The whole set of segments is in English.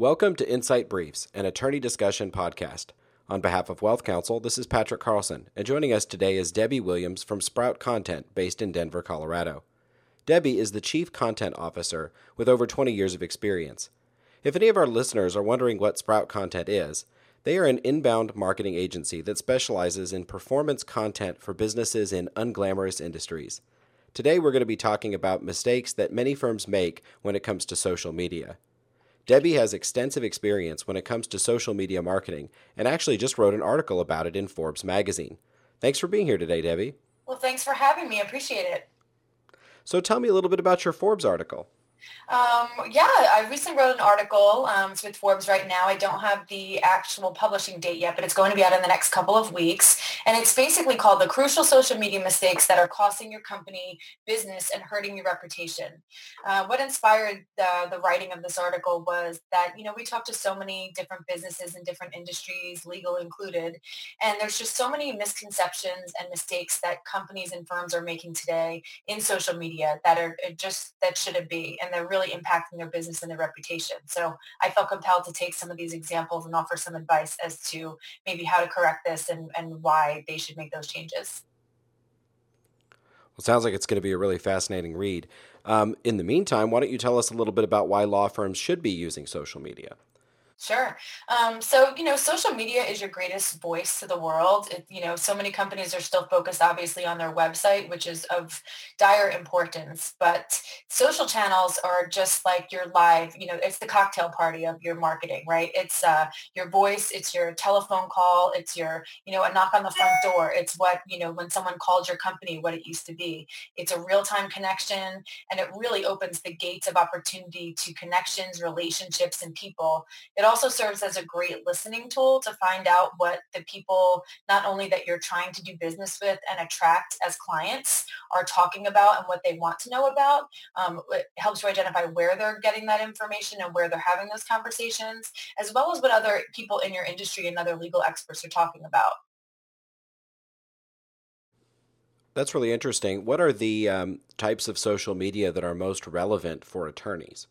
Welcome to Insight Briefs, an attorney discussion podcast. On behalf of Wealth Counsel, this is Patrick Carlson, and joining us today is Debbie Williams from Sprout Content, based in Denver, Colorado. Debbie is the Chief Content Officer with over 20 years of experience. If any of our listeners are wondering what Sprout Content is, they are an inbound marketing agency that specializes in performance content for businesses in unglamorous industries. Today, we're going to be talking about mistakes that many firms make when it comes to social media. Debbie has extensive experience when it comes to social media marketing and actually just wrote an article about it in Forbes magazine. Thanks for being here today, Debbie. Well, thanks for having me. I appreciate it. So tell me a little bit about your Forbes article. Um, yeah, I recently wrote an article. Um, it's with Forbes right now. I don't have the actual publishing date yet, but it's going to be out in the next couple of weeks. And it's basically called the crucial social media mistakes that are costing your company business and hurting your reputation. Uh, what inspired the, the writing of this article was that, you know, we talked to so many different businesses and different industries, legal included, and there's just so many misconceptions and mistakes that companies and firms are making today in social media that are just, that shouldn't be. And they're really really impacting their business and their reputation. So I felt compelled to take some of these examples and offer some advice as to maybe how to correct this and, and why they should make those changes. Well, sounds like it's going to be a really fascinating read. Um, in the meantime, why don't you tell us a little bit about why law firms should be using social media? Sure. Um, so, you know, social media is your greatest voice to the world. It, you know, so many companies are still focused obviously on their website, which is of dire importance. But social channels are just like your live, you know, it's the cocktail party of your marketing, right? It's uh, your voice, it's your telephone call, it's your, you know, a knock on the front door. It's what, you know, when someone called your company, what it used to be. It's a real-time connection and it really opens the gates of opportunity to connections, relationships, and people. It also serves as a great listening tool to find out what the people, not only that you're trying to do business with and attract as clients, are talking about and what they want to know about. Um, it helps you identify where they're getting that information and where they're having those conversations, as well as what other people in your industry and other legal experts are talking about. That's really interesting. What are the um, types of social media that are most relevant for attorneys?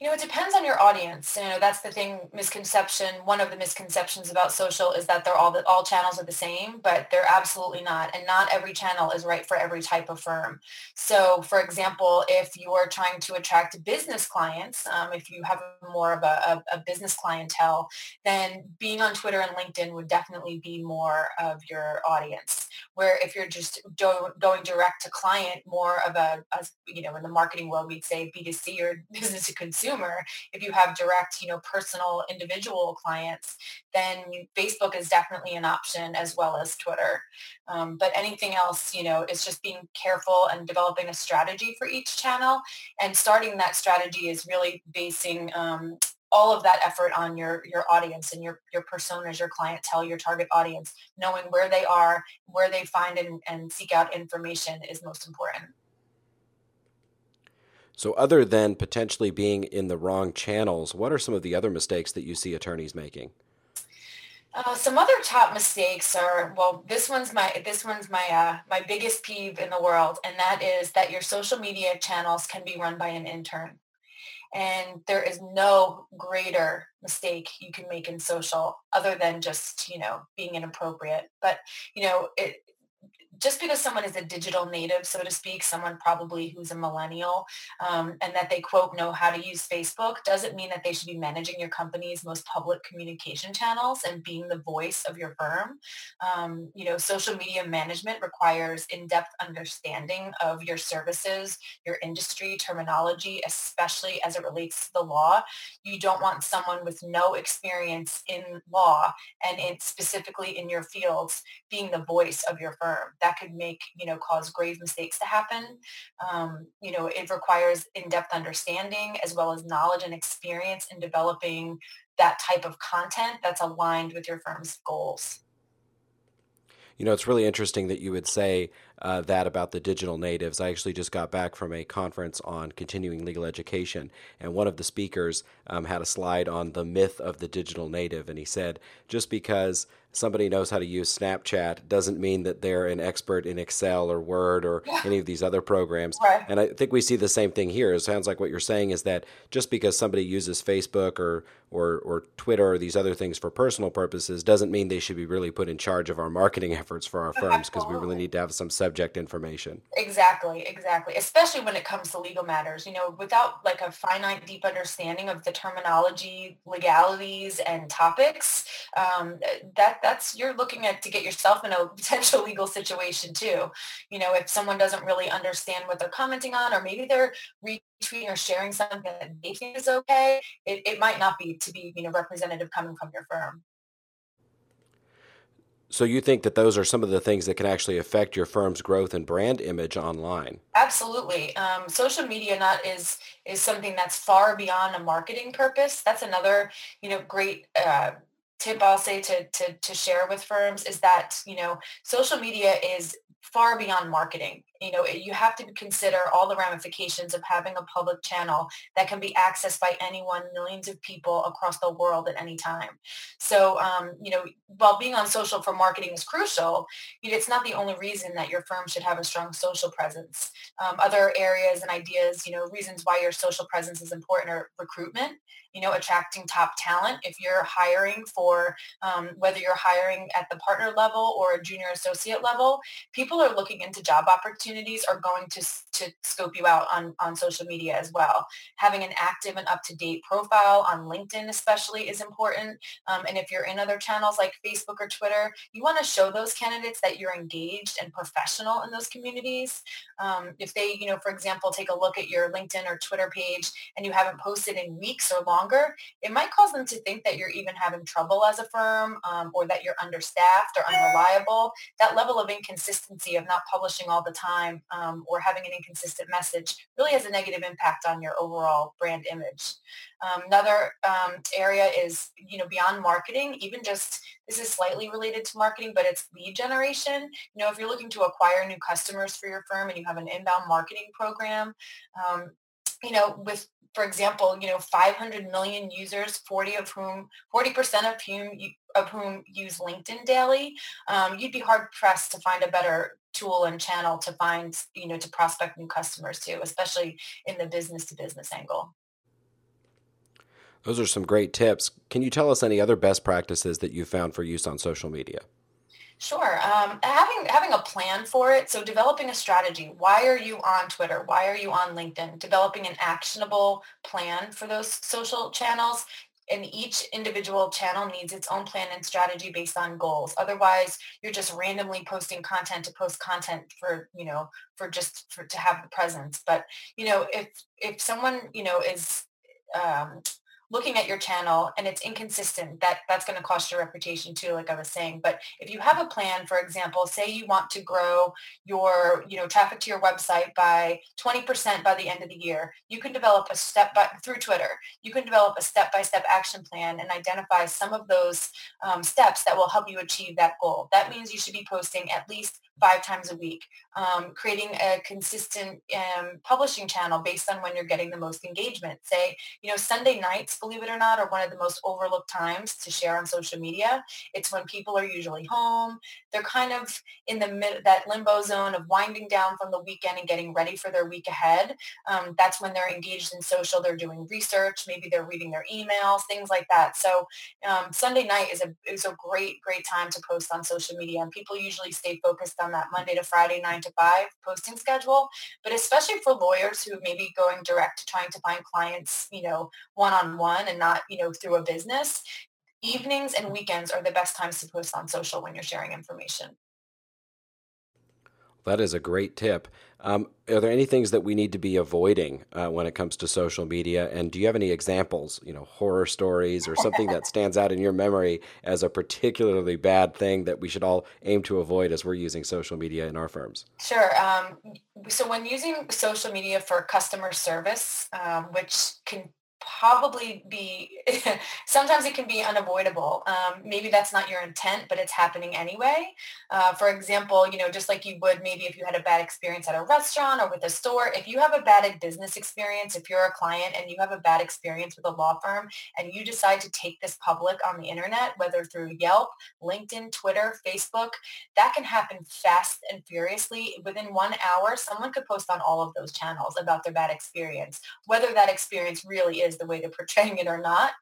You know, it depends on your audience. You know, that's the thing, misconception. One of the misconceptions about social is that they're all the, all channels are the same, but they're absolutely not. And not every channel is right for every type of firm. So, for example, if you are trying to attract business clients, um, if you have more of a, a, a business clientele, then being on Twitter and LinkedIn would definitely be more of your audience. Where if you're just do, going direct to client, more of a, a, you know, in the marketing world, we'd say B2C or business to consumer consumer, if you have direct, you know, personal individual clients, then Facebook is definitely an option as well as Twitter. Um, but anything else, you know, is just being careful and developing a strategy for each channel. And starting that strategy is really basing um, all of that effort on your your audience and your your personas, your clientele, your target audience, knowing where they are, where they find and, and seek out information is most important. So, other than potentially being in the wrong channels, what are some of the other mistakes that you see attorneys making? Uh, some other top mistakes are well. This one's my this one's my uh, my biggest peeve in the world, and that is that your social media channels can be run by an intern, and there is no greater mistake you can make in social other than just you know being inappropriate. But you know it just because someone is a digital native, so to speak, someone probably who's a millennial, um, and that they quote know how to use Facebook, doesn't mean that they should be managing your company's most public communication channels and being the voice of your firm. Um, you know, social media management requires in-depth understanding of your services, your industry terminology, especially as it relates to the law. You don't want someone with no experience in law and in specifically in your fields being the voice of your firm. That that could make, you know, cause grave mistakes to happen. Um, you know, it requires in-depth understanding as well as knowledge and experience in developing that type of content that's aligned with your firm's goals. You know, it's really interesting that you would say uh, that about the digital natives. I actually just got back from a conference on continuing legal education, and one of the speakers um, had a slide on the myth of the digital native, and he said just because somebody knows how to use Snapchat doesn't mean that they're an expert in Excel or Word or any of these other programs. Right. And I think we see the same thing here. It sounds like what you're saying is that just because somebody uses Facebook or or or Twitter or these other things for personal purposes doesn't mean they should be really put in charge of our marketing efforts for our firms because we really need to have some subject information. Exactly, exactly. Especially when it comes to legal matters. You know, without like a finite, deep understanding of the terminology, legalities, and topics, um, that that's you're looking at to get yourself in a potential legal situation too. You know, if someone doesn't really understand what they're commenting on, or maybe they're retweeting or sharing something that they think is okay, it, it might not be to be you know representative coming from your firm. So you think that those are some of the things that can actually affect your firm's growth and brand image online? Absolutely. Um, social media not is is something that's far beyond a marketing purpose. That's another you know great uh, tip I'll say to, to, to share with firms is that, you know, social media is far beyond marketing. You know, you have to consider all the ramifications of having a public channel that can be accessed by anyone, millions of people across the world at any time. So, um, you know, while being on social for marketing is crucial, it's not the only reason that your firm should have a strong social presence. Um, other areas and ideas, you know, reasons why your social presence is important are recruitment you know, attracting top talent. If you're hiring for, um, whether you're hiring at the partner level or a junior associate level, people are looking into job opportunities are going to, to scope you out on, on social media as well. Having an active and up-to-date profile on LinkedIn especially is important. Um, and if you're in other channels like Facebook or Twitter, you want to show those candidates that you're engaged and professional in those communities. Um, if they, you know, for example, take a look at your LinkedIn or Twitter page and you haven't posted in weeks or longer, it might cause them to think that you're even having trouble as a firm um, or that you're understaffed or unreliable. That level of inconsistency of not publishing all the time um, or having an inconsistent message really has a negative impact on your overall brand image. Um, another um, area is, you know, beyond marketing, even just this is slightly related to marketing, but it's lead generation. You know, if you're looking to acquire new customers for your firm and you have an inbound marketing program, um, you know, with for example, you know, 500 million users, 40 of whom, 40% of whom of whom use LinkedIn daily, um, you'd be hard pressed to find a better tool and channel to find, you know, to prospect new customers to, especially in the business to business angle. Those are some great tips. Can you tell us any other best practices that you found for use on social media? Sure. Um, having having a plan for it. So developing a strategy. Why are you on Twitter? Why are you on LinkedIn? Developing an actionable plan for those social channels. And each individual channel needs its own plan and strategy based on goals. Otherwise, you're just randomly posting content to post content for, you know, for just for to have the presence. But, you know, if if someone, you know, is um, looking at your channel and it's inconsistent, that that's going to cost your reputation too, like I was saying. But if you have a plan, for example, say you want to grow your, you know, traffic to your website by 20% by the end of the year, you can develop a step by through Twitter. You can develop a step-by-step action plan and identify some of those um, steps that will help you achieve that goal. That means you should be posting at least five times a week, um, creating a consistent um, publishing channel based on when you're getting the most engagement. Say, you know, Sunday nights, believe it or not, are one of the most overlooked times to share on social media. It's when people are usually home. They're kind of in the mid, that limbo zone of winding down from the weekend and getting ready for their week ahead. Um, that's when they're engaged in social. They're doing research. Maybe they're reading their emails, things like that. So um, Sunday night is a is a great great time to post on social media, and people usually stay focused on that Monday to Friday, nine to five posting schedule. But especially for lawyers who may be going direct, trying to find clients, you know, one-on-one and not, you know, through a business, evenings and weekends are the best times to post on social when you're sharing information. That is a great tip. Um, are there any things that we need to be avoiding uh, when it comes to social media? And do you have any examples, you know, horror stories or something that stands out in your memory as a particularly bad thing that we should all aim to avoid as we're using social media in our firms? Sure. Um, so when using social media for customer service, um, which can probably be sometimes it can be unavoidable. Um, maybe that's not your intent but it's happening anyway. Uh, for example you know just like you would maybe if you had a bad experience at a restaurant or with a store if you have a bad business experience if you're a client and you have a bad experience with a law firm and you decide to take this public on the internet whether through yelp linkedin twitter facebook that can happen fast and furiously. Within one hour someone could post on all of those channels about their bad experience whether that experience really is the way they're portraying it or not.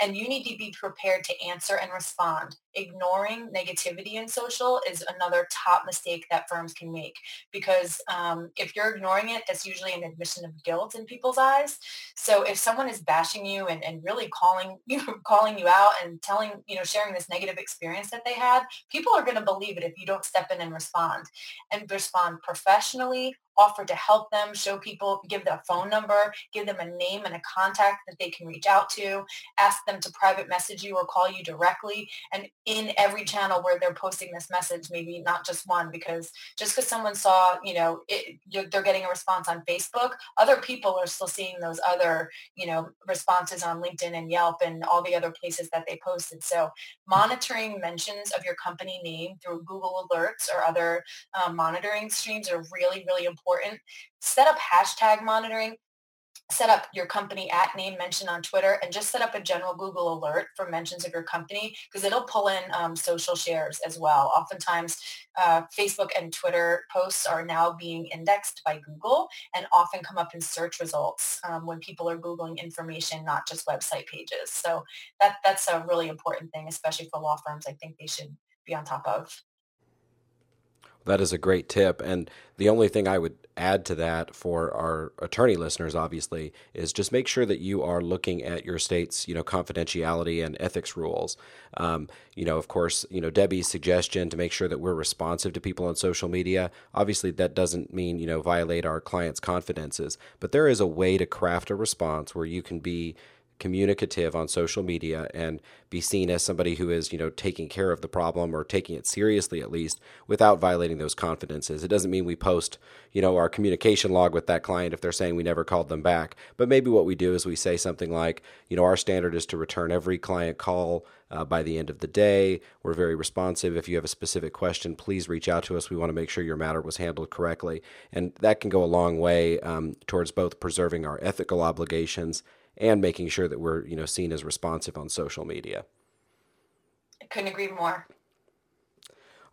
And you need to be prepared to answer and respond. Ignoring negativity in social is another top mistake that firms can make because um, if you're ignoring it, that's usually an admission of guilt in people's eyes. So if someone is bashing you and, and really calling you, calling you out and telling, you know, sharing this negative experience that they had, people are going to believe it if you don't step in and respond and respond professionally, offer to help them, show people, give them a phone number, give them a name and a contact that they can reach out to, ask them to private message you or call you directly. And in every channel where they're posting this message, maybe not just one, because just because someone saw, you know, it, they're getting a response on Facebook, other people are still seeing those other, you know, responses on LinkedIn and Yelp and all the other places that they posted. So monitoring mentions of your company name through Google Alerts or other um, monitoring streams are really, really important. Set up hashtag monitoring set up your company at name mention on Twitter and just set up a general Google alert for mentions of your company because it'll pull in um, social shares as well. Oftentimes, uh, Facebook and Twitter posts are now being indexed by Google and often come up in search results um, when people are Googling information, not just website pages. So that, that's a really important thing, especially for law firms. I think they should be on top of. That is a great tip. And the only thing I would add to that for our attorney listeners, obviously, is just make sure that you are looking at your state's, you know, confidentiality and ethics rules. Um, you know, of course, you know, Debbie's suggestion to make sure that we're responsive to people on social media. Obviously, that doesn't mean, you know, violate our clients' confidences, but there is a way to craft a response where you can be communicative on social media and be seen as somebody who is, you know, taking care of the problem or taking it seriously at least without violating those confidences. It doesn't mean we post, you know, our communication log with that client if they're saying we never called them back. But maybe what we do is we say something like, you know, our standard is to return every client call uh, by the end of the day. We're very responsive. If you have a specific question, please reach out to us. We want to make sure your matter was handled correctly. And that can go a long way um, towards both preserving our ethical obligations and making sure that we're you know seen as responsive on social media. I couldn't agree more.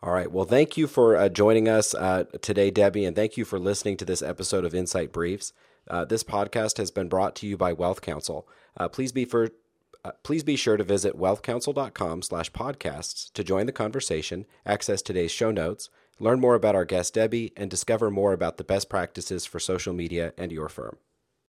All right. Well, thank you for uh, joining us uh, today, Debbie, and thank you for listening to this episode of Insight Briefs. Uh, this podcast has been brought to you by Wealth Counsel. Uh, please be for uh, please be sure to visit wealthcounsel.com slash podcasts to join the conversation, access today's show notes, learn more about our guest Debbie, and discover more about the best practices for social media and your firm.